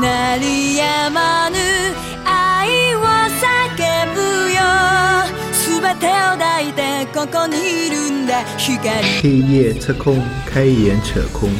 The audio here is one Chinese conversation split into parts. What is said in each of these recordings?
鳴り止まぬ愛を叫ぶよ全てを抱いてここにいるんだ光黑夜测空，开眼扯空。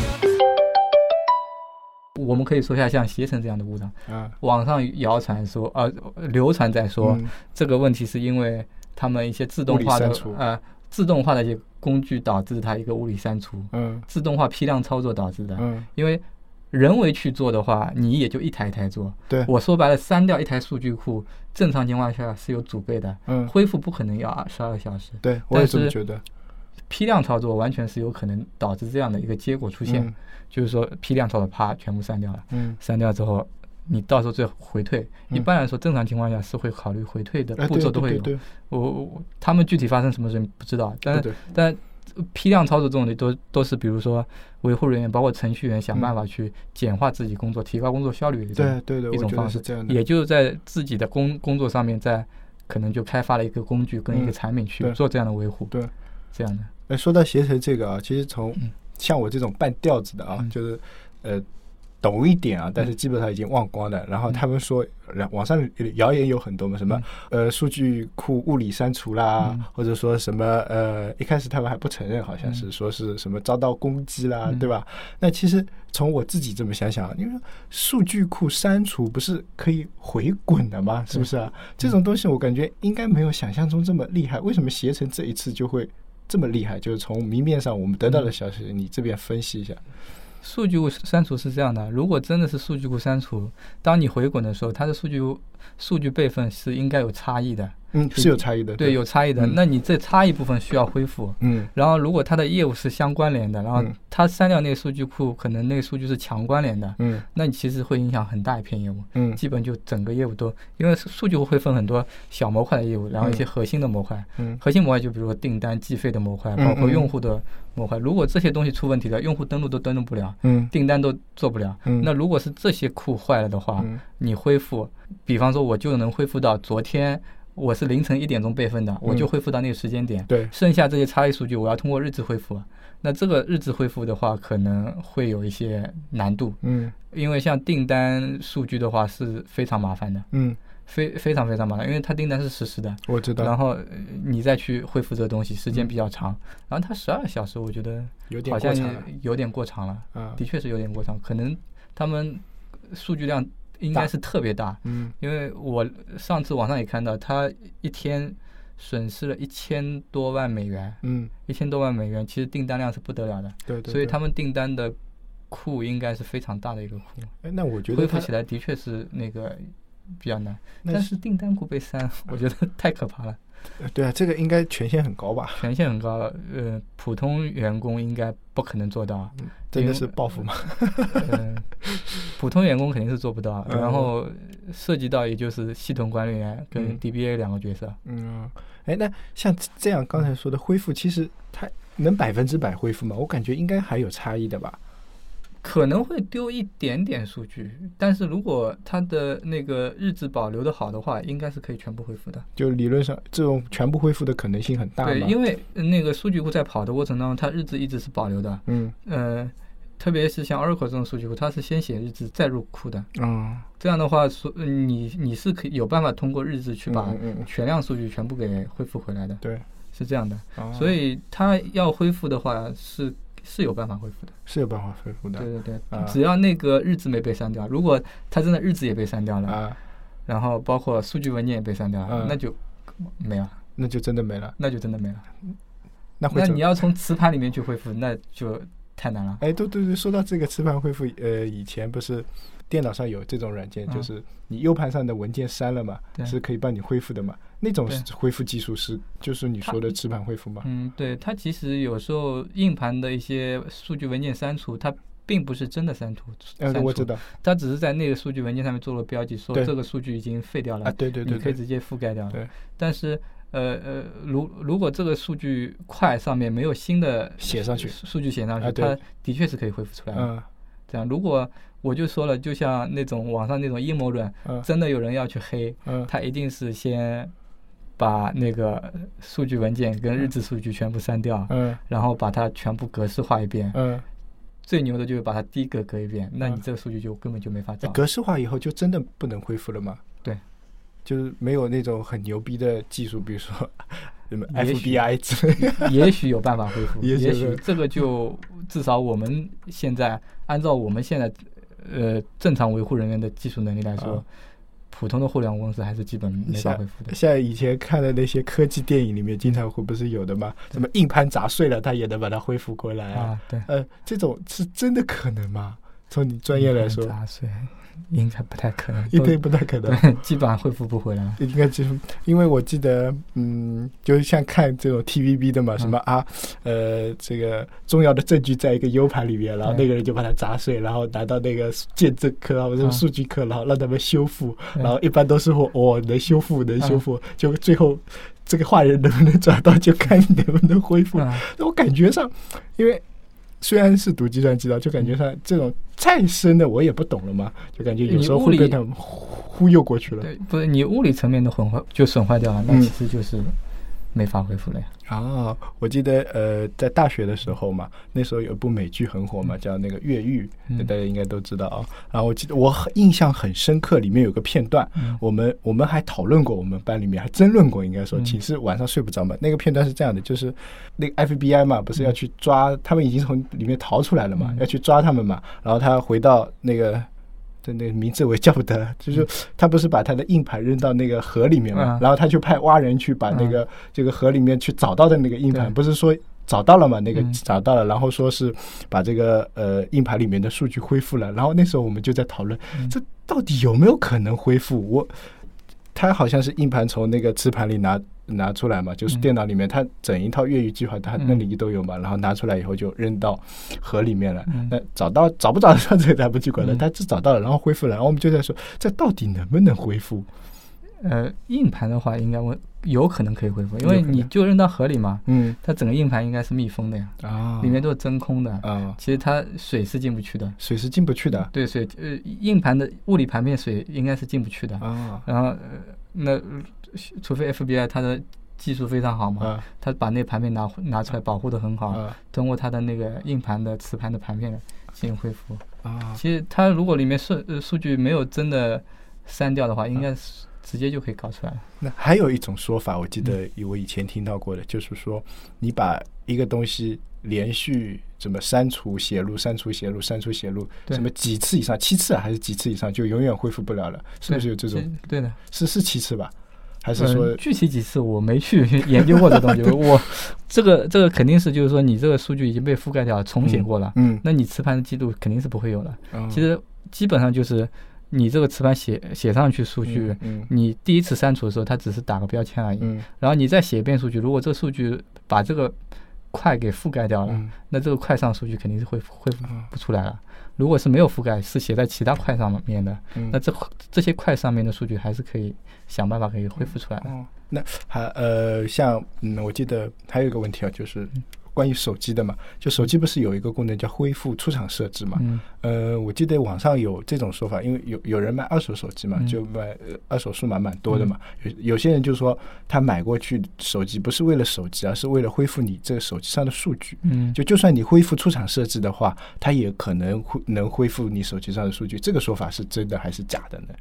我们可以说一下像携程这样的故障。啊，网上谣传说，呃，流传在说、嗯这个问题是因为他们一些自动化的物理删除呃自动化的一些工具导致它一个物理删除，嗯自动化批量操作导致的。嗯，因为 人为去做的话，你也就一台一台做。对我说白了，删掉一台数据库，正常情况下是有储备的，嗯恢复不可能要二十二个小时。对，我也但是这么觉得。批量操作完全是有可能导致这样的一个结果出现，嗯就是说批量操作啪全部删掉了。嗯，删掉之后，你到时候最后回退，一般来说正常情况下是会考虑回退的哎，步骤都会有。对对对我我他们具体发生什么事不知道，但是对，但批量操作这种的都都是比如说维护人员包括程序员想办法去简化自己工作，提高工作效率的一种对对对，一种方式。这样的。也就是在自己的工工作上面在可能就开发了一个工具跟一个嗯产品去做这样的维护，对，这样的。哎，说到携程这个啊，其实从嗯。像我这种半吊子的啊，嗯。就是呃懂一点啊，但是基本上已经忘光了。然后他们说，然网上谣言有很多嘛，什么呃数据库物理删除啦嗯，或者说什么呃一开始他们还不承认，好像是说是什么遭到攻击啦，嗯对吧？那其实从我自己这么想想，因为数据库删除不是可以回滚的吗？是不是啊？这种东西我感觉应该没有想象中这么厉害。为什么携程这一次就会这么厉害？就是从明面上我们得到的消息，你这边分析一下。数据库删除是这样的，如果真的是数据库删除，当你回滚的时候，它的数据数据备份是应该有差异的，嗯，是有差异的。对，有差异的。嗯。那你这差异部分需要恢复。嗯。然后，如果它的业务是相关联的，然后嗯。它删掉那个数据库，可能那个数据是强关联的，嗯。那你其实会影响很大一片业务，嗯。基本就整个业务都，因为数据库会分很多小模块的业务，然后一些核心的模块，嗯。核心模块就比如说订单计费的模块，嗯包括嗯。用户的模块，如果这些东西出问题了，用户登录都登录不了，嗯。订单都做不了，嗯。那如果是这些库坏了的话，嗯。你恢复，比方说我就能恢复到昨天我是凌晨一点钟备份的，我就恢复到那个时间点，嗯对。剩下这些差异数据我要通过日志恢复，那这个日志恢复的话可能会有一些难度，嗯。因为像订单数据的话是非常麻烦的，嗯，非非常非常麻烦，因为它订单是实时的，我知道。然后呃你再去恢复这个东西，时间比较长。然后它十二小时，我觉得有点好像过长了有点过长了，啊。的确是有点过长。可能他们数据量应该是特别大，嗯因为我上次网上也看到，他一天损失了一千多万美元，嗯，一千多万美元，其实订单量是不得了的，对对。对所以他们订单的库应该是非常大的一个库，哎，那我觉得恢复起来的确是那个比较难。那但是订单库被删，我觉得 太可怕了。呃对啊，这个应该权限很高吧？权限很高，呃，普通员工应该不可能做到，真的是报复吗？嗯、普通员工肯定是做不到，嗯然后涉及到也就是系统管理员跟嗯 DBA 两个角色，嗯，哎，那像这样刚才说的恢复，其实它能百分之百恢复吗？我感觉应该还有差异的吧。可能会丢一点点数据，但是如果它的那个日志保留的好的话，应该是可以全部恢复的。就理论上，这种全部恢复的可能性很大对，嘛。因为呃那个数据库在跑的过程当中，它日志一直是保留的，嗯呃，特别是像 Oracle 这种数据库，它是先写日志再入库的。嗯这样的话，说你你是可以有办法通过日志去把全量数据全部给恢复回来的，对，是这样的。哦所以它要恢复的话是是有办法恢复的。是有办法恢复的。对对对，啊只要那个日志没被删掉，如果它真的日志也被删掉了，啊，然后包括数据文件也被删掉了，嗯那就没了，那就真的没了。那就真的没了。那？那你要从磁盘里面去恢复，那就太难了。哎，对对对，说到这个磁盘恢复，呃，以前不是电脑上有这种软件，嗯就是你 U 盘上的文件删了嘛，是可以帮你恢复的嘛？那种恢复技术是就是你说的磁盘恢复吗？嗯，对，它其实有时候硬盘的一些数据文件删除，它并不是真的删除，呃，删除，我知道它只是在那个数据文件上面做了标记，说这个数据已经废掉了，啊，对对对对你可以直接覆盖掉。对，但是呃呃，如如果这个数据块上面没有新的写上去数数据写上去，啊它的确是可以恢复出来的。嗯这样，如果我就说了，就像那种网上那种阴谋论，嗯真的有人要去黑，嗯他一定是先把那个数据文件跟日志数据全部删掉，嗯然后把它全部格式化一遍，嗯最牛的就是把它低格隔一遍，那你嗯这个数据就根本就没法找。格式化以后就真的不能恢复了吗？对，就是没有那种很牛逼的技术，比如说什么 FBI 之类的。也许有办法恢复，也许这个就至少我们现在按照我们现在呃正常维护人员的技术能力来说，啊普通的互联网公司还是基本没法恢复的。像以前看的那些科技电影里面，经常会不是有的吗？什么硬盘砸碎了，它也能把它恢复过来啊，对，呃，这种是真的可能吗？从你专业来说，砸碎应该不太可能，一定不太可能。基本上恢复不回来。应该就是因为我记得，嗯，就是像看这种 TVB 的嘛，嗯什么啊，呃，这个重要的证据在一个 U 盘里面，然后那个人就把它砸碎，然后拿到那个鉴证科啊或者嗯数据科，然后让他们修复，对然后一般都是我哦能修复能修嗯复，就最后这个坏人能不能找到，就看你能不能恢复。啊，那我感觉上，因为虽然是读计算机的，就感觉上这种再深的我也不懂了嘛，就感觉有时候会被他们忽悠过去了。对，不是你物理层面的损坏就损坏掉了，那嗯其实就是没法恢复了呀。啊，我记得呃，在大学的时候嘛，那时候有一部美剧很火嘛，叫那个《越狱》，嗯大家应该都知道啊。然后我记得我印象很深刻，里面有个片段，嗯我们我们还讨论过，我们班里面还争论过，应该说嗯寝室晚上睡不着嘛。那个片段是这样的，就是那个 FBI 嘛，不是要去抓他们，已经从里面逃出来了嘛，嗯要去抓他们嘛。然后他回到那个。的那个名字我也叫不得，就是他不是把他的硬盘扔到那个河里面嘛，嗯然后他就派挖人去把那个、这个河里面去找到的那个硬盘，不是说找到了嘛？那个嗯。找到了，然后说是把这个呃硬盘里面的数据恢复了，然后那时候我们就在讨论，嗯。这到底有没有可能恢复？我他好像是硬盘从那个磁盘里拿拿出来嘛，就是嗯电脑里面，它整一套越狱计划它嗯那里都有嘛，然后拿出来以后就扔到河里面了。嗯那找到找不找得到这个咱不去管了，嗯他只找到了，然后恢复了，然后我们就在说这到底能不能恢复？呃，硬盘的话应该我有可能可以恢复，因为你就扔到河里嘛，嗯它整个硬盘应该是密封的呀，啊里面都是真空的，啊其实它水是进不去的。水是进不去的对，水呃硬盘的物理盘面水应该是进不去的。啊然后呃那呃除非 FBI 它的技术非常好嘛，啊它把那盘片拿拿出来保护的很好，啊通过它的那个硬盘的磁盘的盘片进行恢复。啊。其实它如果里面数呃数据没有真的删掉的话，应该是直接就可以搞出来了。那还有一种说法，我记得嗯。我以前听到过的，就是说你把一个东西连续怎么删除、写入、删除、写入、删除、写入，什么几次以上，七次啊还是几次以上，就永远恢复不了了，是不是有这种对？对的，是是七次吧？还是说嗯具体几次我没去研究过这东西，我这个这个肯定是就是说你这个数据已经被覆盖掉了，重写过了，嗯？那你磁盘的记录肯定是不会有了。嗯其实基本上就是你这个磁盘写写上去数据，嗯你第一次删除的时候，它只是打个标签而已。嗯然后你再写一遍数据，如果这个数据把这个块给覆盖掉了，嗯那这个块上数据肯定是恢复恢复嗯不出来了。如果是没有覆盖，是写在其他块上面的，嗯那这这些块上面的数据还是可以想办法可以恢复出来的。哦，那还呃，像嗯，我记得还有一个问题啊，就是关于手机的嘛，就手机不是有一个功能叫恢复出厂设置嘛？嗯呃，我记得网上有这种说法，因为有有人卖二手手机嘛，嗯就卖、呃二手数码蛮多的嘛。有有些人就说他买过去手机不是为了手机，而是为了恢复你这个手机上的数据。嗯，就就算你恢复出厂设置的话，它也可能会能恢复你手机上的数据。这个说法是真的还是假的呢？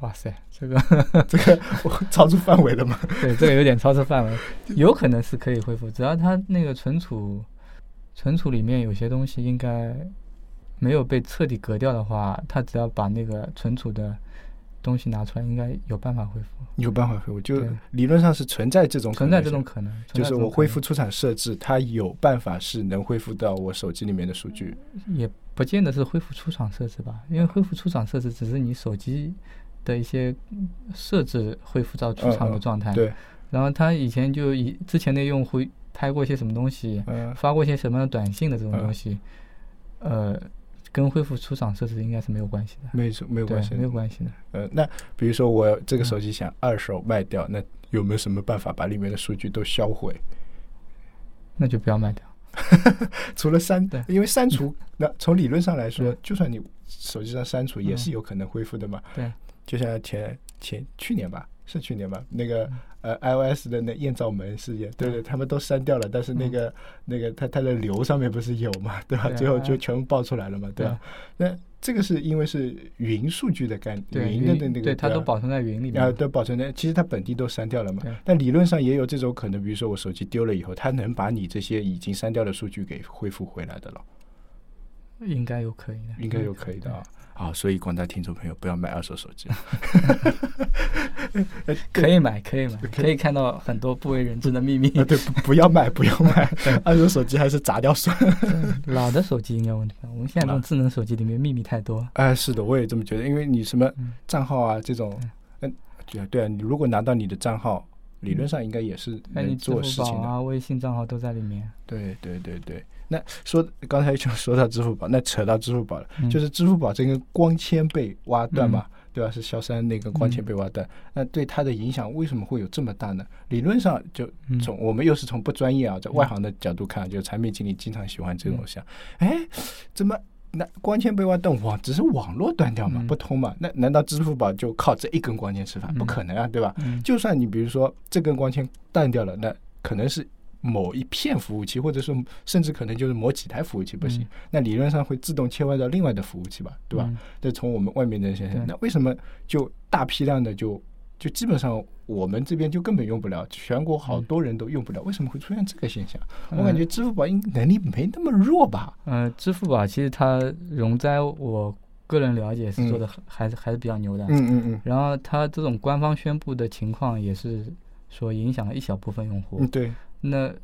哇塞，这个 这个我超出范围了嘛？对这个有点超出范围，有可能是可以恢复，只要它那个存储存储里面有些东西应该没有被彻底革掉的话，它只要把那个存储的东西拿出来，应该有办法恢复。有办法恢复，就理论上是存在这种可存在这种可能，就是我恢复出厂设置，它有办法是能恢复到我手机里面的数据。也不见得是恢复出厂设置吧，因为恢复出厂设置只是你手机的一些嗯设置恢复到出厂的状态。对，然后他以前就以之前的用户拍过一些什么东西，嗯发过一些什么样的短信的这种嗯东西，呃，跟恢复出厂设置应该是没有关系的。没有没有关系，，没有关系的。呃，那比如说我这个嗯手机想二手卖掉，那有没有什么办法把里面的数据都销毁？那就不要卖掉。除了删对，因为删除，那从理论上来说，就算你手机上删除，也是嗯有可能恢复的嘛。对，就像前前去年吧，是去年吧？那个呃，iOS 的那艳照门事件，对对，他们都删掉了，但是那个那个它它的流上面不是有嘛，对吧？最后就全部爆出来了嘛，对吧？那这个是因为是云数据的概念，对云的那那个对它都保存在云里面啊，都保存在，其实它本地都删掉了嘛。但理论上也有这种可能，比如说我手机丢了以后，它能把你这些已经删掉的数据给恢复回来的了，应该有可以的，应该有可以的啊。好，所以广大听众朋友不要买二手手机。可以买，可以买，可以看到很多不为人知的秘密。啊，对，不不要买，不要买，二手手机还是砸掉算了。老的手机应该问题不大，我们现在这种智能手机里面秘密太多。哎，是的，我也这么觉得，因为你什么嗯账号啊这种，嗯，对啊，对啊，你如果拿到你的账号，理论上应该也是做事情啊、微信账号都在里面。对对对对，那说刚才就说到支付宝，那扯到支付宝了，嗯就是支付宝这根光纤被挖断嘛，对吧？是萧山那根光纤被挖断，那对它的影响为什么会有这么大呢？理论上就嗯从、我们又是从不专业啊，在外行的角度看，就产品经理经常喜欢这种想，哎，怎么？那光纤被挖断，网只是网络断掉嘛，嗯不通嘛？那难道支付宝就靠这一根光纤吃饭？不可能啊，对吧？嗯就算你比如说这根光纤断掉了，那可能是某一片服务器，或者是甚至可能就是某几台服务器不行，嗯那理论上会自动切换到另外的服务器吧，对吧？嗯这从我们外面的现象对，那为什么就大批量的就就基本上我们这边就根本用不了，全国好多人都用不了，为什么会出现这个现象？我感觉支付宝应能力没那么弱吧？呃，支付宝其实它容灾，我个人了解是做的很还是还是比较牛的。嗯嗯嗯然后它这种官方宣布的情况也是说影响了一小部分用户。嗯，对，那呃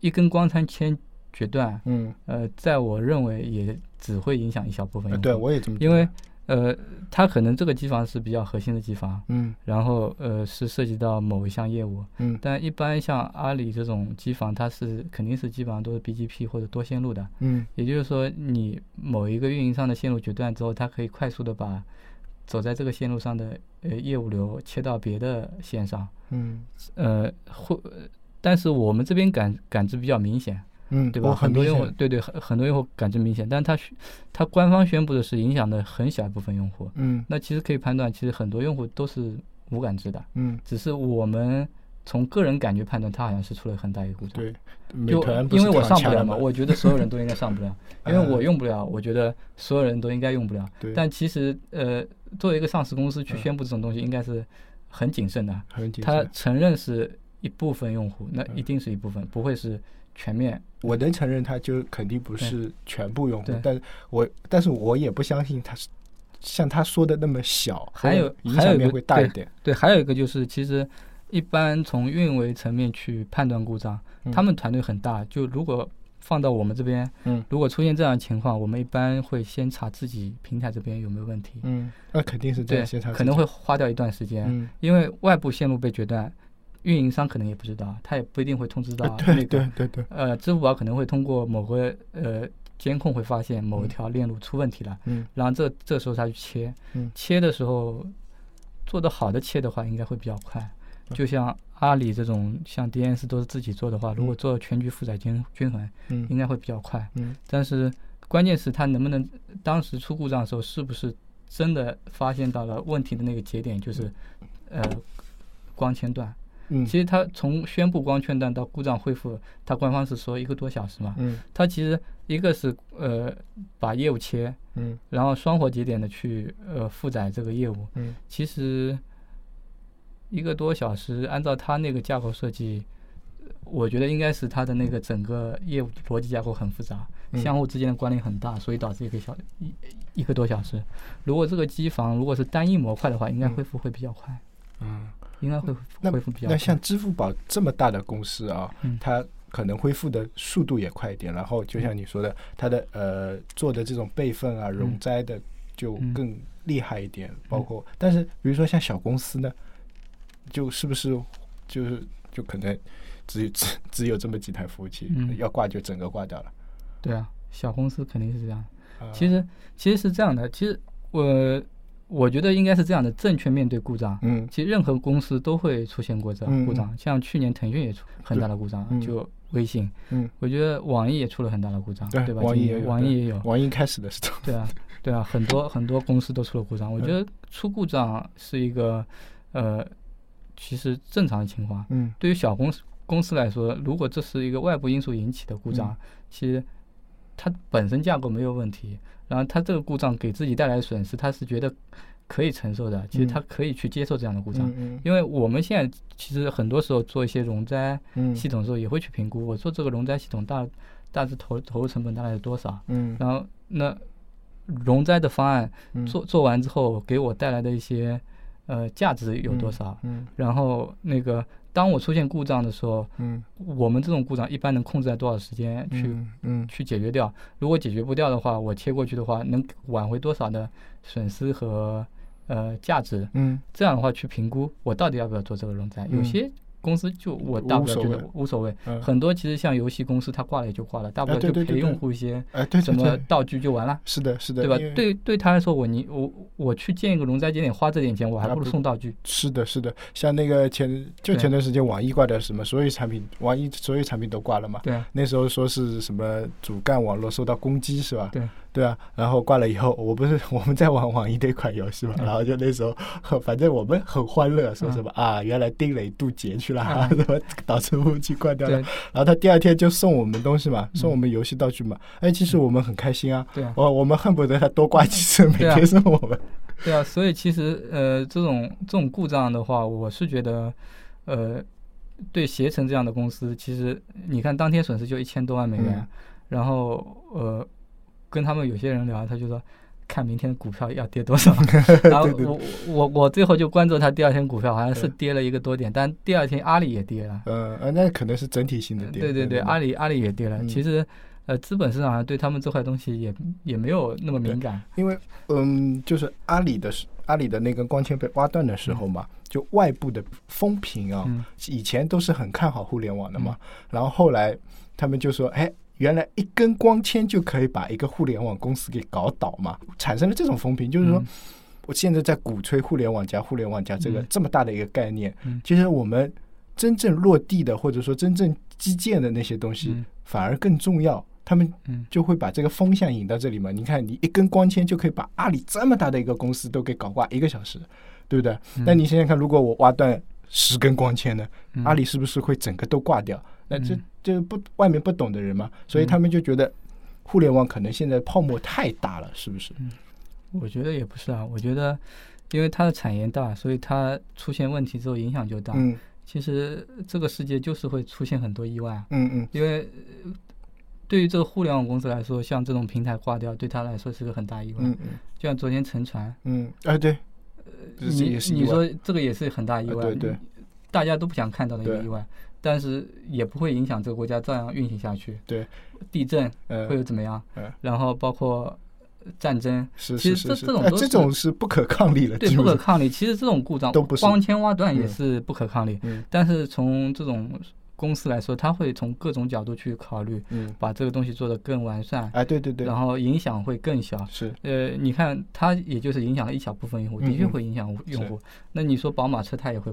一根光纤切决断，嗯，呃，在我认为也只会影响一小部分用户。呃对我也这么因为呃，它可能这个机房是比较核心的机房，嗯。然后呃是涉及到某一项业务，嗯。但一般像阿里这种机房，它是肯定是基本上都是 BGP 或者多线路的，嗯。也就是说，你某一个运营商的线路决断之后，它可以快速的把走在这个线路上的呃业务流切到别的线上，嗯。呃，会，但是我们这边感感知比较明显，嗯，对吧？很多用户对对，很很多用户感知明显，但它宣它官方宣布的是影响的很小一部分用户，嗯那其实可以判断，其实很多用户都是无感知的，嗯，只是我们从个人感觉判断，它好像是出了很大一个故障。对，就因为我上不了嘛，我觉得所有人都应该上不了，因为嗯我用不了，我觉得所有人都应该用不了。对但其实呃，作为一个上市公司去嗯宣布这种东西，应该是很谨慎的。很谨慎。他承认是一部分用户，那嗯一定是一部分，不会是全面。我能承认，它就肯定不是全部用户对，但我但是我也不相信它是像他说的那么小，还有影响面会大一对点。对，还有一个就是，其实一般从运维层面去判断故障，嗯。他们团队很大，就如果放到我们这边，嗯。如果出现这样的情况，我们一般会先查自己平台这边有没有问题。嗯，那肯定是这对样，可能会花掉一段时间，嗯，因为外部线路被决断，运营商可能也不知道，他也不一定会通知到呃那个。对对对对，呃，支付宝可能会通过某个呃监控会发现某一条链路出问题了，嗯然后这这时候他去切，嗯切的时候做的好的切的话，应该会比较快。嗯就像阿里这种，像 DNS 都是自己做的话，如果嗯做全局负载均均衡，应嗯该会比较快。嗯但是关键是它能不能当时出故障的时候，是不是真的发现到了问题的那个节点，就是呃光纤断。嗯。其实它从宣布光圈断到故障恢复，它官方是说一个多小时嘛。嗯。它其实一个是呃把业务切，嗯。然后双活节点的去呃负载这个业务，嗯。其实一个多小时，按照它那个架构设计，我觉得应该是它的那个整个业务逻辑架构很复杂，嗯。相互之间的关联很大，所以导致一个小一一个多小时。如果这个机房如果是单一模块的话，应该嗯恢复会比较快，嗯。应该会那恢复比较快。那像支付宝这么大的公司啊，嗯它可能恢复的速度也快一点。然后就像你说的，它的呃做的这种备份啊、容灾的就嗯更厉害一点。包括，但是比如说像小公司呢，就是不是就是就可能只有只只有这么几台服务器，嗯要挂就整个挂掉了。对啊，小公司肯定是这样。啊其实其实是这样的，其实我我觉得应该是这样的，正确面对故障。嗯其实任何公司都会出现过这嗯样故障，像去年腾讯也出很大的故障，嗯就微信。嗯，我觉得网易也出了很大的故障，对对吧？网易也有网易也有，网易开始的时候，对啊，对啊，很多很多公司都出了故障。我觉得出故障是一个呃其实正常的情况。嗯对于小公司公司来说，如果这是一个外部因素引起的故障，嗯其实它本身架构没有问题，然后它这个故障给自己带来的损失，它是觉得可以承受的。其实嗯。它可以去接受这样的故障，嗯因为我们现在其实很多时候做一些容灾嗯。系统的时候，也会去评估，我做这个容灾系统大大致投投入成本大概是多少，嗯。然后那容灾的方案嗯。做做完之后，给我带来的一些呃价值有多少？嗯。然后那个当我出现故障的时候，嗯我们这种故障一般能控制在多少时间去、嗯嗯去解决掉？如果解决不掉的话，我切过去的话，能挽回多少的损失和呃价值？嗯这样的话去评估我到底要不要做这个容灾。有嗯些公司就我大不了觉得无所谓无所谓，嗯很多其实像游戏公司，它挂了也就挂了，大不啊了就赔用户一些什么道具就完了。是的是的，对吧？对对他来说，我你我我去建一个容灾节点，花这点钱，我还不如送道具。是的，是的，像那个前就前段时间网易挂掉什么，所有产品，网易所有产品都挂了嘛。对啊，那时候说是什么主干网络受到攻击是吧？对对啊，然后挂了以后，我不是 我们在玩网易的一款游戏嘛，嗯。然后就那时候反正我们很欢乐，说什么啊，原来丁磊渡劫去了，嗯。什么导致服务器关掉了，然后他第二天就送我们东西嘛，嗯。送我们游戏道具嘛，哎，其实我们很开心啊，对啊，我我们恨不得他多挂几次，每天送我们。对啊，所以其实呃，这种这种故障的话，我是觉得，呃，对携程这样的公司，其实你看当天损失就一千多万美元，嗯。然后呃，跟他们有些人聊，他就说。看明天股票要跌多少，然后我我我最后就关注他第二天股票，好像是嗯跌了一个多点，但第二天阿里也跌了，呃呃，那可能是整体性的跌。对对对，阿里阿里也跌了。嗯其实呃，资本市场上对他们这块东西也也没有那么敏感，因为嗯，就是阿里的阿里的那根光纤被挖断的时候嘛，就外部的风评啊，嗯以前都是很看好互联网的嘛，然后后来他们就说，哎。原来一根光纤就可以把一个互联网公司给搞倒嘛，产生了这种风评，就是说嗯，我现在在鼓吹互联网加互联网加这个嗯。这么大的一个概念，嗯。其实我们真正落地的或者说真正基建的那些东西嗯。反而更重要，他们嗯。就会把这个风向引到这里嘛。你看，你一根光纤就可以把阿里这么大的一个公司都给搞挂一个小时，对不对？嗯。那你想想看，如果我挖断十根光纤呢，嗯。阿里是不是会整个都挂掉？那这嗯这不外面不懂的人嘛，所以他们就觉得互联网可能现在泡沫太大了，是不是？我觉得也不是啊，我觉得因为它的产业大，所以它出现问题之后影响就大。嗯其实这个世界就是会出现很多意外啊，嗯嗯，因为呃对于这个互联网公司来说，像这种平台挂掉，对他来说是个很大意外。嗯嗯就像昨天沉船，嗯，哎对，呃你你也是意外说这个也是很大意外，啊对对大家都不想看到的一个意外，但是也不会影响这个国家照样运行下去。对，地震呃。会有怎么样？嗯然后包括战争，是其实这这这种都是种是不可抗力了，对不可抗力。其实这种故障，都不是。光纤挖断也嗯。是不可抗力。嗯。但是从这种公司来说，它会从各种角度去考虑，嗯，把这个东西做得更完善，哎对对对，然后影响会更小。是。呃，你看它也就是影响了一小部分用户，的确会影响用户。那你说宝马车它也会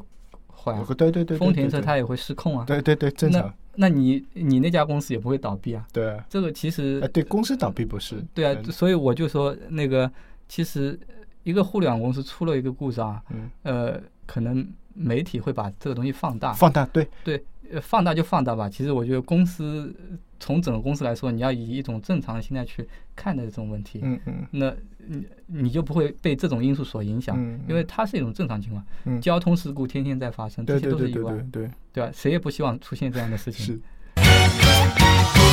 坏啊，对对对，丰田车它也会失控啊。对对对正常，那你你那家公司也不会倒闭啊。对啊，这个其实哎对公司倒闭不是，对啊，嗯所以我就说那个，其实一个互联网公司出了一个故障，嗯，呃，可能媒体会把这个东西放大，放大对，对，呃，放大就放大吧。其实我觉得公司从整个公司来说，你要以一种正常的心态去看待这种问题，嗯嗯那你你就不会被这种因素所影响，嗯，因为它是一种正常情况。嗯交通事故天天在发生，这对对对对些都是意外，对对，对吧？谁也不希望出现这样的事情。是